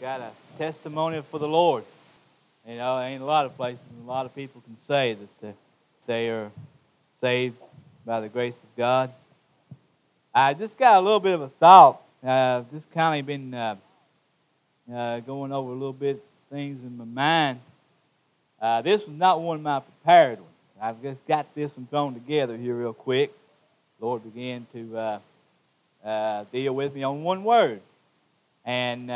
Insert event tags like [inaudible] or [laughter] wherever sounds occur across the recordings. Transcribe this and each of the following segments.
got a testimony for the Lord. You know, ain't a lot of places, a lot of people can say that they are saved by the grace of God. I just got a little bit of a thought. Uh, just kind of been uh, uh, going over a little bit things in my mind. Uh, this was not one of my prepared ones. I've just got this one thrown together here real quick. Lord began to uh, uh, deal with me on one word, and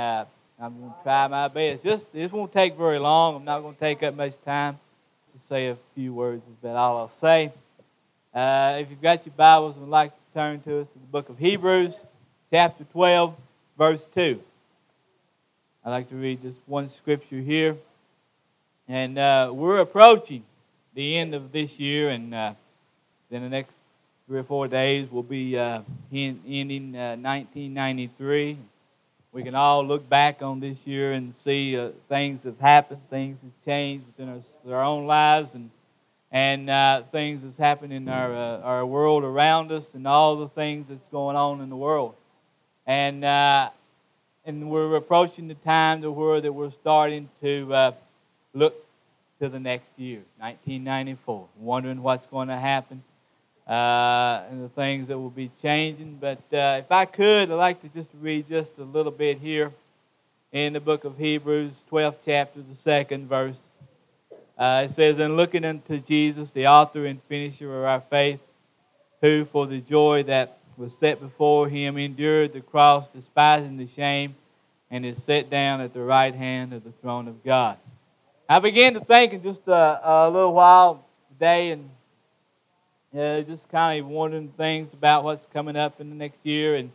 I'm going to try my best. Just this won't take very long. I'm not going to take up much time to say a few words. Is about all I'll say. Uh, if you've got your Bibles and would like to turn to us to the book of Hebrews, chapter 12, verse 2. I'd like to read just one scripture here. And uh, we're approaching the end of this year, and uh, then the next three or four days will be uh, ending 1993. We can all look back on this year and see uh, things have happened, things have changed within our, our own lives, and and uh, things that's happened in our uh, our world around us, and all the things that's going on in the world, and uh, and we're approaching the time to where that we're starting to uh, look to the next year, 1994, wondering what's going to happen uh, and the things that will be changing. But uh, if I could, I'd like to just read just a little bit here in the book of Hebrews, 12th chapter, the second verse. Uh, it says, And looking unto Jesus, the author and finisher of our faith, who for the joy that was set before him endured the cross, despising the shame, and is set down at the right hand of the throne of God. I began to think in just a, a little while today and uh, just kind of wondering things about what's coming up in the next year, and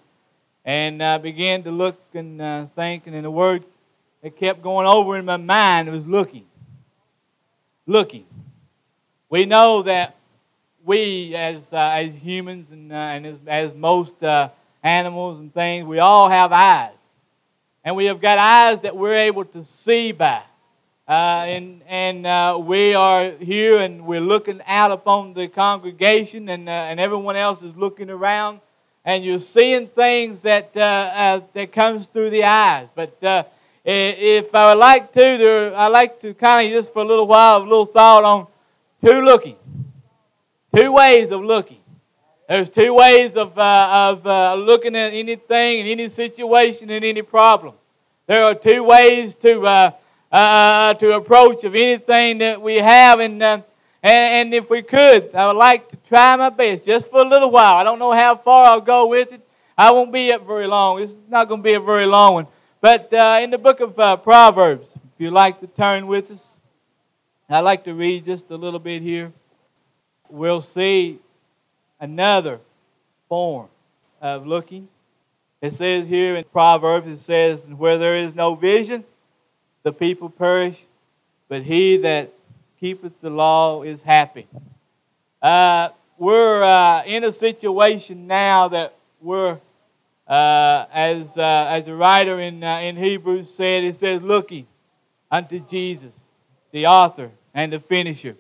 and I began to look and uh, think, and in the word that kept going over in my mind it was looking, looking. We know that we, as uh, as humans and uh, and as, as most uh, animals and things, we all have eyes, and we have got eyes that we're able to see by. Uh, and and uh, we are here and we're looking out upon the congregation and, uh, and everyone else is looking around and you're seeing things that, uh, uh, that comes through the eyes. But if I would like to, there, I like to kind of just for a little while, a little thought on two looking, two ways of looking. There's two ways of, of looking at anything and any situation and any problem. There are two ways to uh, to approach of anything that we have. And, uh, and, and if we could, I would like to try my best just for a little while. I don't know how far I'll go with it. I won't be up very long. It's not going to be a very long one. But uh, in the book of uh, Proverbs, if you'd like to turn with us, I'd like to read just a little bit here. We'll see another form of looking. It says here in Proverbs, it says, where there is no vision, the people perish, but he that keepeth the law is happy. Uh, we're uh, in a situation now that we're, uh, as, uh, as the writer in, uh, in Hebrews said, it says, looking unto Jesus, the author and the finisher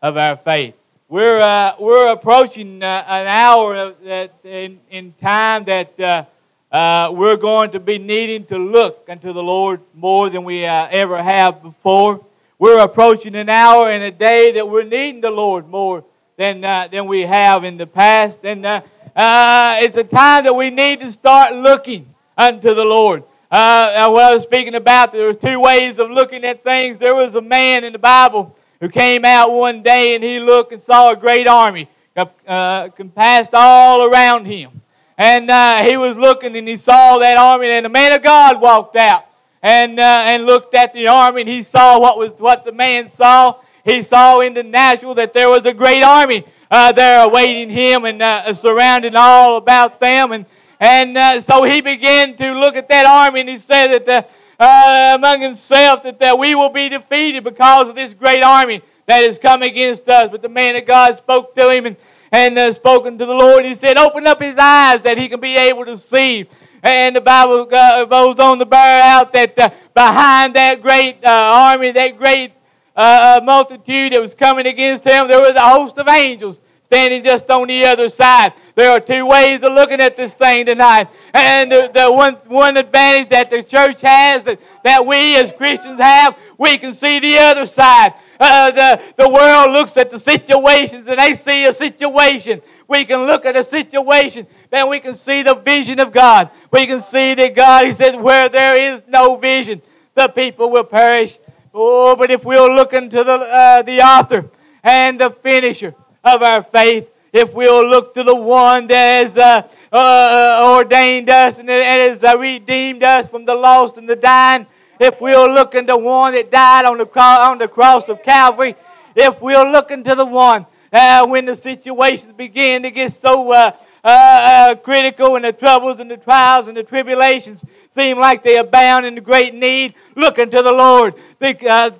of our faith. We're, uh, we're approaching an hour that in, in time that uh, we're going to be needing to look unto the Lord more than we uh, ever have before. We're approaching an hour and a day that we're needing the Lord more than, uh, than we have in the past. And uh, uh, it's a time that we need to start looking unto the Lord. Uh, what I was speaking about, there were two ways of looking at things. There was a man in the Bible who came out one day and he looked and saw a great army compassed all around him and uh, he was looking and he saw that army, and the man of God walked out and, uh, and looked at the army, and he saw what was what the man saw. He saw in the natural that there was a great army uh, there awaiting him and uh, surrounding all about them, and and uh, so he began to look at that army, and he said that uh, among himself that, that we will be defeated because of this great army that has come against us. But the man of God spoke to him and and uh, spoken to the Lord. He said, Open up his eyes that he can be able to see. And the Bible goes on to bear out that uh, behind that great uh, army, that great uh, uh, multitude that was coming against him, there was a host of angels standing just on the other side. There are two ways of looking at this thing tonight. And the, the one, one advantage that the church has, that, that we as Christians have, we can see the other side. Uh, the, the world looks at the situations and they see a situation. We can look at a situation, then we can see the vision of God. We can see that God, He said, where there is no vision, the people will perish. Oh, but if we'll look into the, uh, the author and the finisher of our faith, if we'll look to the one that has uh, uh, uh ordained us and has uh, redeemed us from the lost and the dying, if we'll look into one that died on the, cross, on the cross of Calvary, if we're looking to the one uh, when the situations begin to get so uh, uh, critical and the troubles and the trials and the tribulations seem like they abound in the great need, looking to the Lord.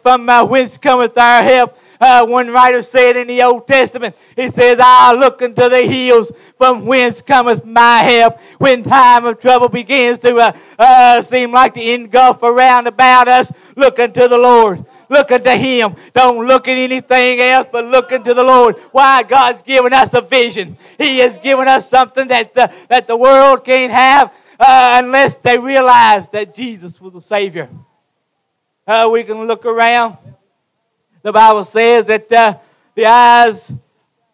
from my whence cometh our help? Uh, one writer said in the Old Testament, he says, I look unto the hills from whence cometh my help. When time of trouble begins to uh, uh, seem like to engulf around about us, look unto the Lord. Look unto Him. Don't look at anything else, but look unto the Lord. Why? God's given us a vision. He has given us something that the, that the world can't have uh, unless they realize that Jesus was the Savior. Uh, we can look around the Bible says that uh, the eyes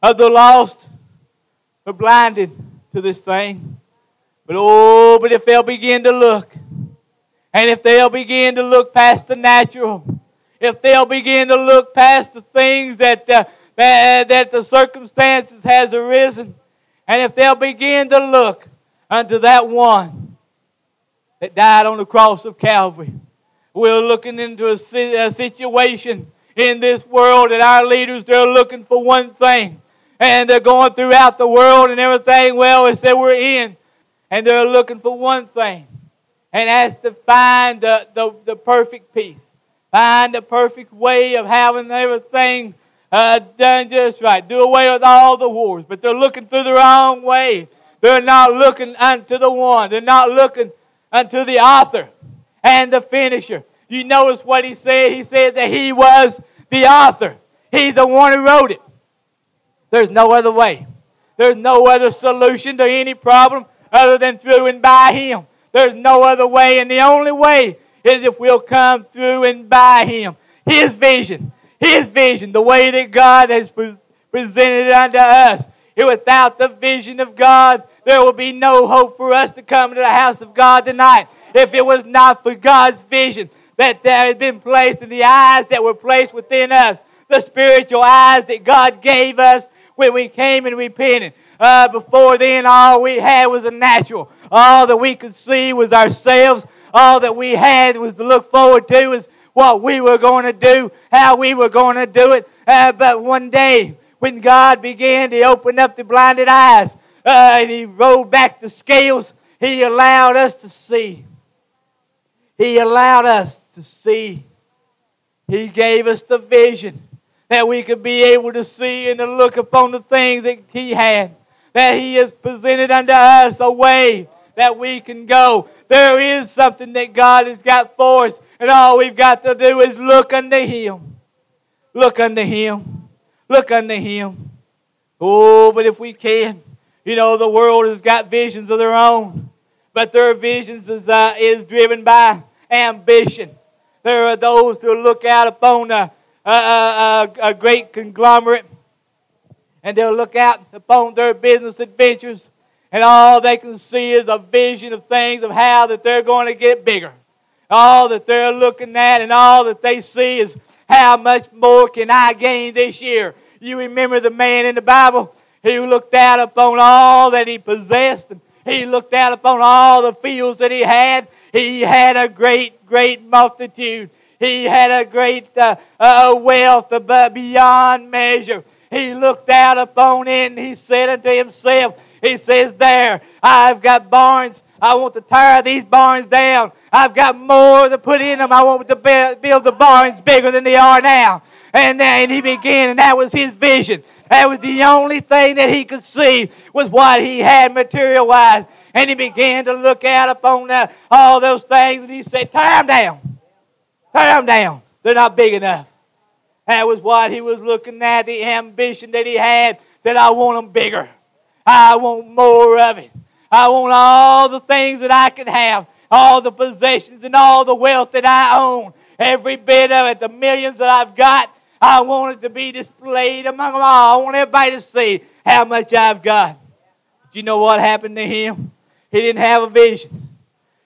of the lost are blinded to this thing. But oh, but if they'll begin to look, and if they'll begin to look past the natural, if they'll begin to look past the things that, uh, that, that the circumstances has arisen, and if they'll begin to look unto that one that died on the cross of Calvary, we're looking into a, a situation in this world that our leaders, they're looking for one thing. And they're going throughout the world and everything, well, as they we're in. And they're looking for one thing. And that's to find the, the, the perfect peace. Find the perfect way of having everything uh, done just right. Do away with all the wars. But they're looking through the wrong way. They're not looking unto the one. They're not looking unto the author and the finisher you notice what he said? He said that he was the author. He's the one who wrote it. There's no other way. There's no other solution to any problem other than through and by him. There's no other way, and the only way is if we'll come through and by him. His vision, his vision, the way that God has pre- presented it unto us. And without the vision of God, there will be no hope for us to come to the house of God tonight. If it was not for God's vision, that there had been placed in the eyes that were placed within us, the spiritual eyes that God gave us when we came and repented. Uh, before then, all we had was a natural. All that we could see was ourselves. All that we had was to look forward to was what we were going to do, how we were going to do it. Uh, but one day, when God began to open up the blinded eyes uh, and He rolled back the scales, He allowed us to see. He allowed us to see. He gave us the vision that we could be able to see and to look upon the things that He had. That He has presented unto us a way that we can go. There is something that God has got for us, and all we've got to do is look unto Him. Look unto Him. Look unto Him. Oh, but if we can, you know, the world has got visions of their own, but their visions is, uh, is driven by ambition. There are those who look out upon a, a, a, a great conglomerate and they'll look out upon their business adventures and all they can see is a vision of things of how that they're going to get bigger. All that they're looking at and all that they see is how much more can I gain this year. You remember the man in the Bible? He looked out upon all that he possessed and he looked out upon all the fields that he had he had a great, great multitude. He had a great uh, uh, wealth beyond measure. He looked out upon it and he said unto himself, He says, There, I've got barns. I want to tear these barns down. I've got more to put in them. I want to build the barns bigger than they are now. And then he began, and that was his vision. That was the only thing that he could see was what he had material wise. And he began to look out upon uh, all those things and he said, Tear them down. Tear them down. They're not big enough. That was what he was looking at, the ambition that he had, that I want them bigger. I want more of it. I want all the things that I can have, all the possessions and all the wealth that I own, every bit of it, the millions that I've got. I want it to be displayed among them all. I want everybody to see how much I've got. Do you know what happened to him? He didn't have a vision.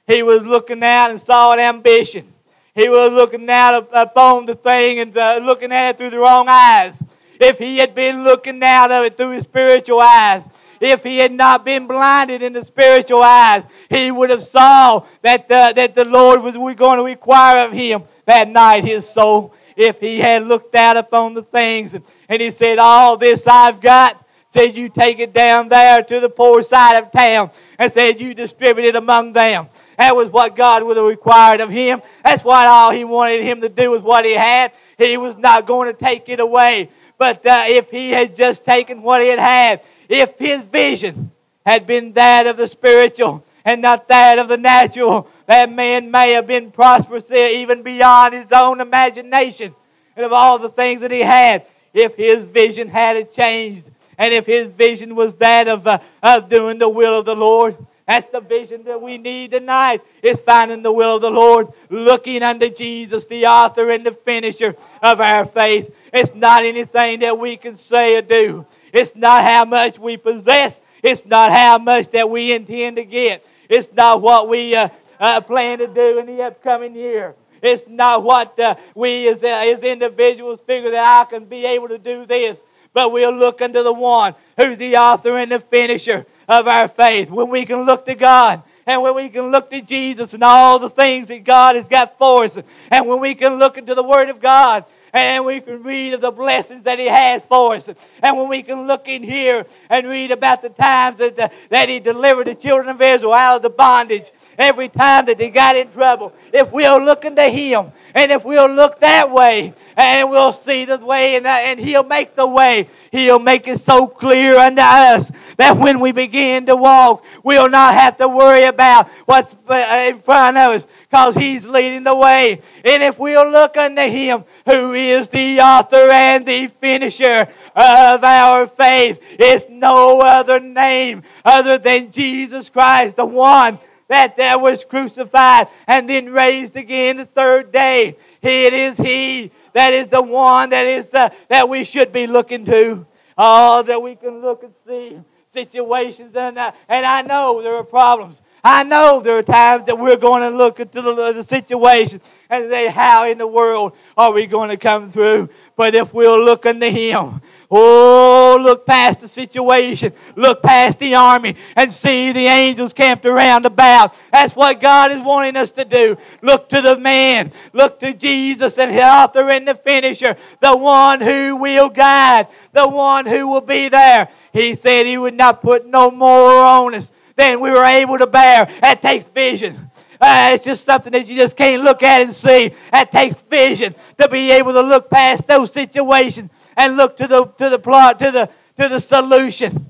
He was looking out and saw an ambition. He was looking out upon the thing and uh, looking at it through the wrong eyes. If he had been looking out of it through his spiritual eyes, if he had not been blinded in the spiritual eyes, he would have saw that the, that the Lord was going to require of him that night his soul. If he had looked out upon the things and, and he said, All this I've got, said, You take it down there to the poor side of town, and said, You distribute it among them. That was what God would have required of him. That's what all he wanted him to do was what he had. He was not going to take it away. But uh, if he had just taken what he had had, if his vision had been that of the spiritual and not that of the natural, that man may have been prosperous even beyond his own imagination and of all the things that he had. If his vision had changed and if his vision was that of, uh, of doing the will of the Lord, that's the vision that we need tonight is finding the will of the Lord, looking unto Jesus, the author and the finisher of our faith. It's not anything that we can say or do. It's not how much we possess. It's not how much that we intend to get. It's not what we uh, uh, plan to do in the upcoming year. It's not what uh, we as, uh, as individuals figure that I can be able to do this, but we'll look unto the one who's the author and the finisher of our faith. When we can look to God and when we can look to Jesus and all the things that God has got for us, and when we can look into the Word of God and we can read of the blessings that He has for us. And when we can look in here and read about the times that, the, that He delivered the children of Israel out of the bondage every time that they got in trouble. If we'll look unto Him and if we'll look that way and we'll see the way and, uh, and He'll make the way, He'll make it so clear unto us that when we begin to walk, we'll not have to worry about what's uh, in front of us because He's leading the way. And if we'll look unto Him, who is the author and the finisher of our faith, it's no other name other than Jesus Christ, the one that there was crucified and then raised again the third day. It is He that is the one that is uh, that we should be looking to. Oh, that we can look and see situations, and uh, and I know there are problems. I know there are times that we're going to look into the, the situation and say, How in the world are we going to come through? But if we'll look unto Him, Oh, look past the situation. Look past the army and see the angels camped around about. That's what God is wanting us to do. Look to the man. Look to Jesus and the author and the finisher. The one who will guide. The one who will be there. He said he would not put no more on us than we were able to bear. That takes vision. Uh, it's just something that you just can't look at and see. That takes vision to be able to look past those situations and look to the to the plot to the to the solution.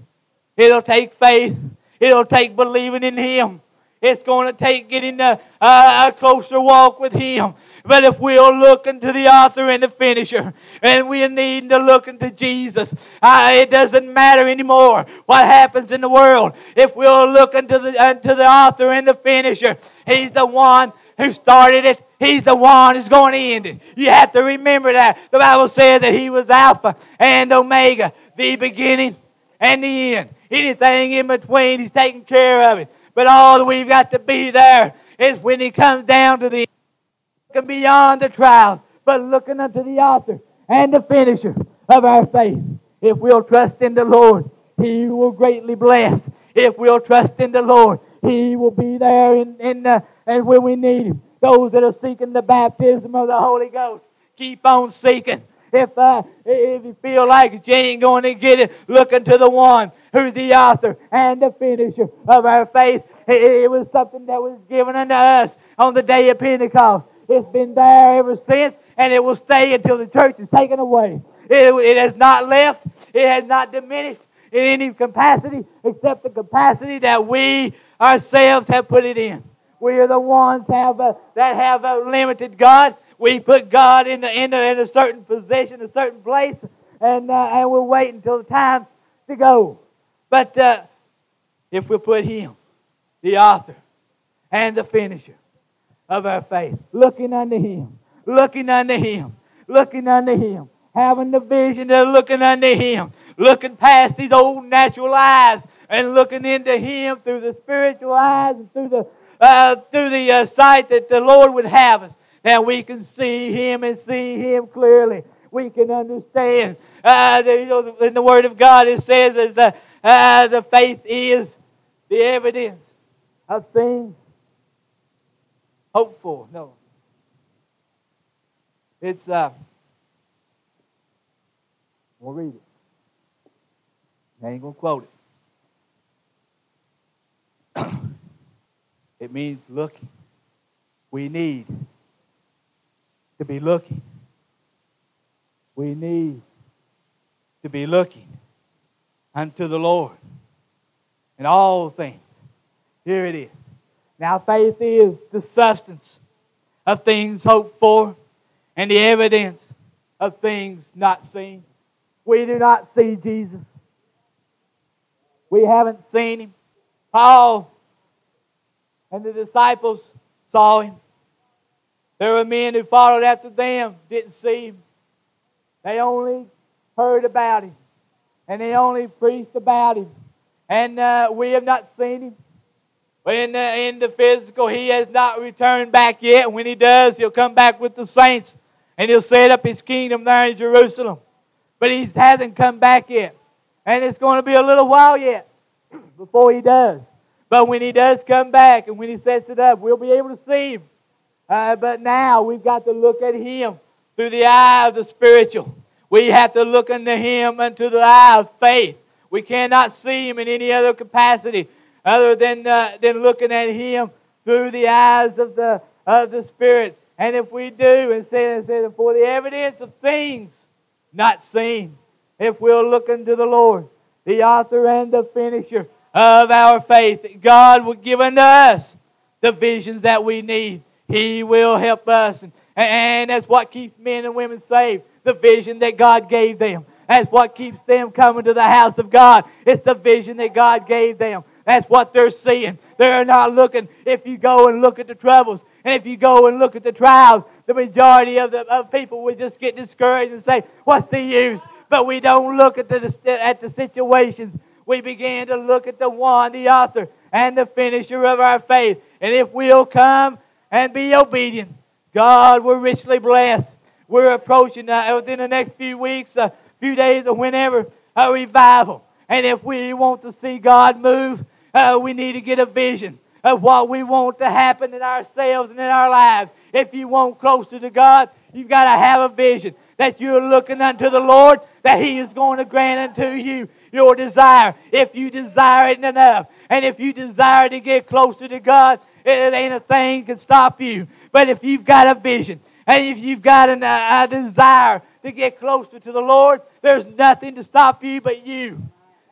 It'll take faith. It'll take believing in Him. It's going to take getting a, a, a closer walk with Him. But if we'll look into the author and the finisher, and we need to look into Jesus, uh, it doesn't matter anymore what happens in the world. If we'll look into the, into the author and the finisher, He's the one who started it. He's the one who's going to end it. You have to remember that. The Bible says that He was Alpha and Omega, the beginning and the end. Anything in between, He's taking care of it. But all that we've got to be there is when He comes down to the looking beyond the trials, but looking unto the author and the finisher of our faith. If we'll trust in the Lord, He will greatly bless. If we'll trust in the Lord, He will be there in, in the, and when we need Him. Those that are seeking the baptism of the Holy Ghost, keep on seeking. If, uh, if you feel like you ain't going to get it, look unto the one who's the author and the finisher of our faith. It, it was something that was given unto us on the day of Pentecost. It's been there ever since, and it will stay until the church is taken away. It, it has not left, it has not diminished in any capacity except the capacity that we ourselves have put it in. We are the ones have a, that have a limited God. We put God in, the, in, in a certain position, a certain place, and, uh, and we'll wait until the time to go. But uh, if we put Him, the author and the finisher of our faith, looking unto Him, looking unto Him, looking unto Him, having the vision of looking unto Him, looking past these old natural eyes and looking into Him through the spiritual eyes and through the uh, through the uh, sight that the Lord would have us. Now we can see Him and see Him clearly. We can understand. Uh, the, you know, in the Word of God, it says is uh, uh, the faith is the evidence of things hoped for. No, it's. Uh, we'll read it. I ain't gonna quote it. [coughs] It means looking. We need to be looking. We need to be looking unto the Lord in all things. Here it is. Now, faith is the substance of things hoped for and the evidence of things not seen. We do not see Jesus. We haven't seen him. Paul and the disciples saw him. There were men who followed after them, didn't see him. They only heard about him, and they only preached about him. And uh, we have not seen him. In the, in the physical, he has not returned back yet. When he does, he'll come back with the saints, and he'll set up his kingdom there in Jerusalem. But he hasn't come back yet. And it's going to be a little while yet [clears throat] before he does. But when he does come back and when he sets it up, we'll be able to see him. Uh, but now we've got to look at him through the eye of the spiritual. We have to look unto him unto the eye of faith. We cannot see him in any other capacity other than, uh, than looking at him through the eyes of the, of the Spirit. And if we do, and say, and say, for the evidence of things not seen, if we'll look unto the Lord, the author and the finisher of our faith. God will give unto us the visions that we need. He will help us. And, and that's what keeps men and women saved the vision that God gave them. That's what keeps them coming to the house of God. It's the vision that God gave them. That's what they're seeing. They're not looking. If you go and look at the troubles, and if you go and look at the trials, the majority of the of people will just get discouraged and say, "What's the use?" But we don't look at the at the situations we begin to look at the one, the author, and the finisher of our faith. And if we'll come and be obedient, God we're richly blessed. We're approaching uh, within the next few weeks, a uh, few days, or whenever, a revival. And if we want to see God move, uh, we need to get a vision of what we want to happen in ourselves and in our lives. If you want closer to God, you've got to have a vision that you're looking unto the Lord, that He is going to grant unto you your desire. If you desire it enough, and if you desire to get closer to God, it ain't a thing can stop you. But if you've got a vision, and if you've got an, a, a desire to get closer to the Lord, there's nothing to stop you but you.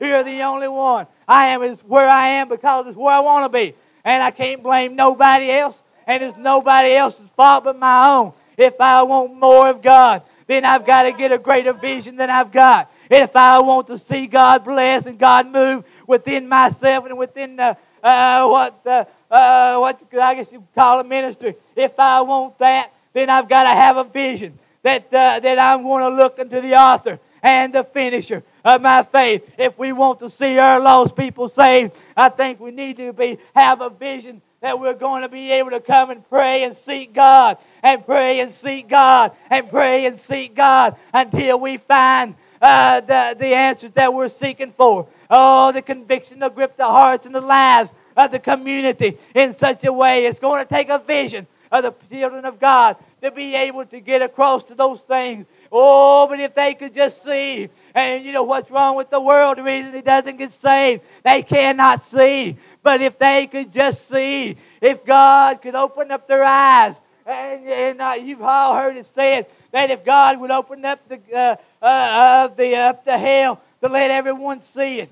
You're the only one. I am is where I am because it's where I want to be. And I can't blame nobody else. And it's nobody else's fault but my own. If I want more of God, then I've got to get a greater vision than I've got. If I want to see God bless and God move within myself and within the, uh, what, the, uh, what I guess you call a ministry, if I want that, then I've got to have a vision that, uh, that I'm going to look into the author and the finisher of my faith. If we want to see our lost people saved, I think we need to be have a vision that we're going to be able to come and pray and seek God and pray and seek God and pray and seek God until we find uh, the, the answers that we're seeking for. Oh, the conviction to grip the hearts and the lives of the community in such a way. It's going to take a vision of the children of God to be able to get across to those things. Oh, but if they could just see, and you know what's wrong with the world, the reason it doesn't get saved, they cannot see. But if they could just see, if God could open up their eyes, and, and uh, you've all heard it said that if God would open up the uh, uh, the up the hell to let everyone see it,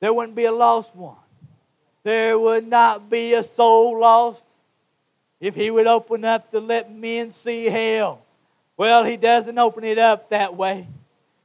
there wouldn't be a lost one. There would not be a soul lost if He would open up to let men see hell. Well, He doesn't open it up that way,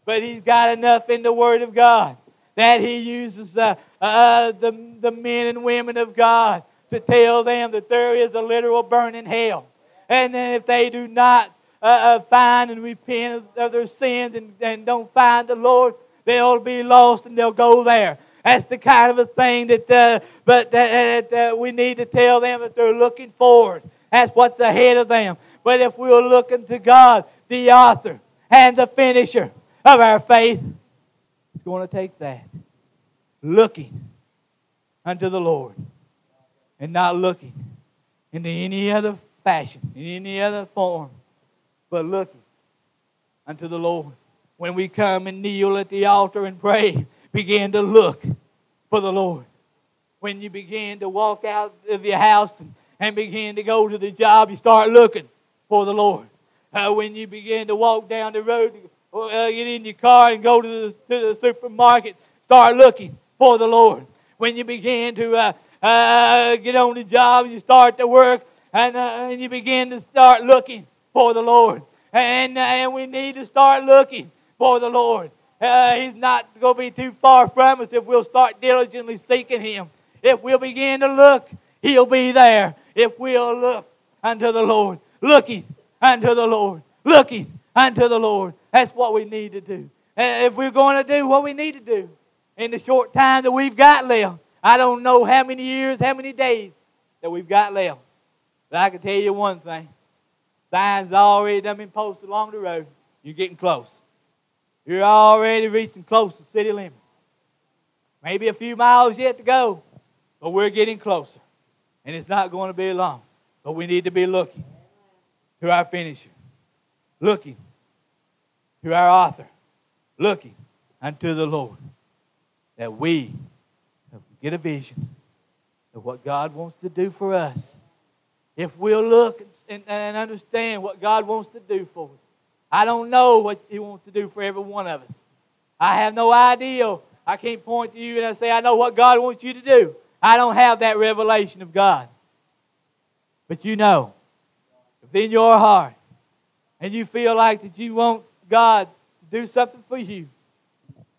but He's got enough in the Word of God that He uses uh, uh, the, the men and women of God to tell them that there is a literal burning hell. And then if they do not uh, uh, find and repent of, their sins and, and don't find the Lord, they'll be lost and they'll go there. That's the kind of a thing that, uh, but that, that we need to tell them that they're looking forward. That's what's ahead of them. But if we're looking to God, the author and the finisher of our faith, it's going to take that. Looking unto the Lord and not looking into any other fashion, in any other form, but looking unto the Lord. When we come and kneel at the altar and pray, begin to look for the Lord. When you begin to walk out of your house and, and begin to go to the job, you start looking for the Lord. Uh, when you begin to walk down the road, uh, get in your car and go to the, to the supermarket, start looking for the Lord. When you begin to uh, uh, get on the job, you start to work, and, uh, and you begin to start looking for the Lord. And, uh, and we need to start looking for the Lord. Uh, he's not going to be too far from us if we'll start diligently seeking Him. If we'll begin to look, He'll be there. If we'll look unto the Lord, looking unto the Lord, looking unto the Lord. That's what we need to do. if we're going to do what we need to do in the short time that we've got left, I don't know how many years, how many days that we've got left. But I can tell you one thing. Signs already done been posted along the road. You're getting close. You're already reaching close to city limits. Maybe a few miles yet to go, but we're getting closer. And it's not going to be long. But we need to be looking to our finisher, looking to our author, looking unto the Lord, that we get a vision of what God wants to do for us. If we'll look and, and understand what God wants to do for us, I don't know what He wants to do for every one of us. I have no idea. I can't point to you and I say, I know what God wants you to do. I don't have that revelation of God. But you know, within your heart, and you feel like that you want God to do something for you,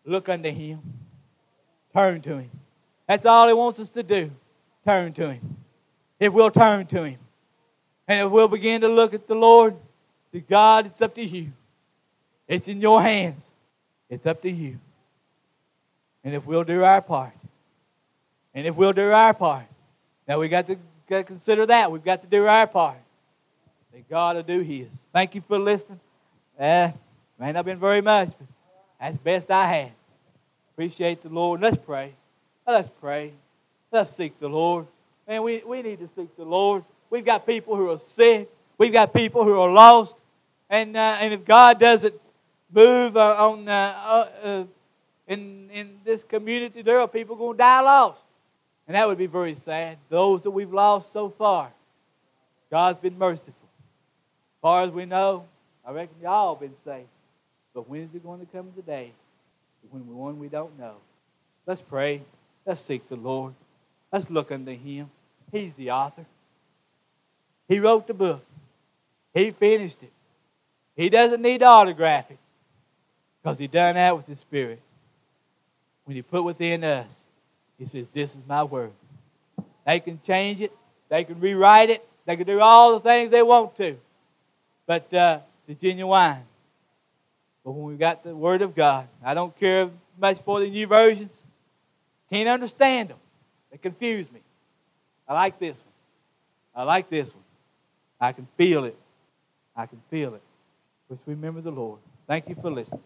look unto Him. Turn to Him. That's all He wants us to do. Turn to Him. If we'll turn to Him. And if we'll begin to look at the Lord, to God, it's up to you. It's in your hands. It's up to you. And if we'll do our part, and if we'll do our part, now we got to consider that. We've got to do our part. That God will do His. Thank you for listening. Uh, may not been very much, but that's best I had. Appreciate the Lord. Let's pray. Let's pray. Let's seek the Lord. Man, we, we need to seek the Lord. We've got people who are sick. We've got people who are lost. And, uh, and if God doesn't move uh, on uh, uh, uh, in, in this community, there are people going to die lost. And that would be very sad. Those that we've lost so far, God's been merciful. As far as we know, I reckon y'all been saved. But when is it going to come today? When one we don't know. Let's pray. Let's seek the Lord. Let's look unto Him. He's the author. He wrote the book. He finished it. He doesn't need to autograph it because he done that with his spirit. When he put within us, he says, This is my word. They can change it, they can rewrite it, they can do all the things they want to. But uh, the genuine. But when we've got the word of God, I don't care much for the new versions. Can't understand them. They confuse me. I like this one. I like this one. I can feel it. I can feel it. Let's remember the Lord. Thank you for listening.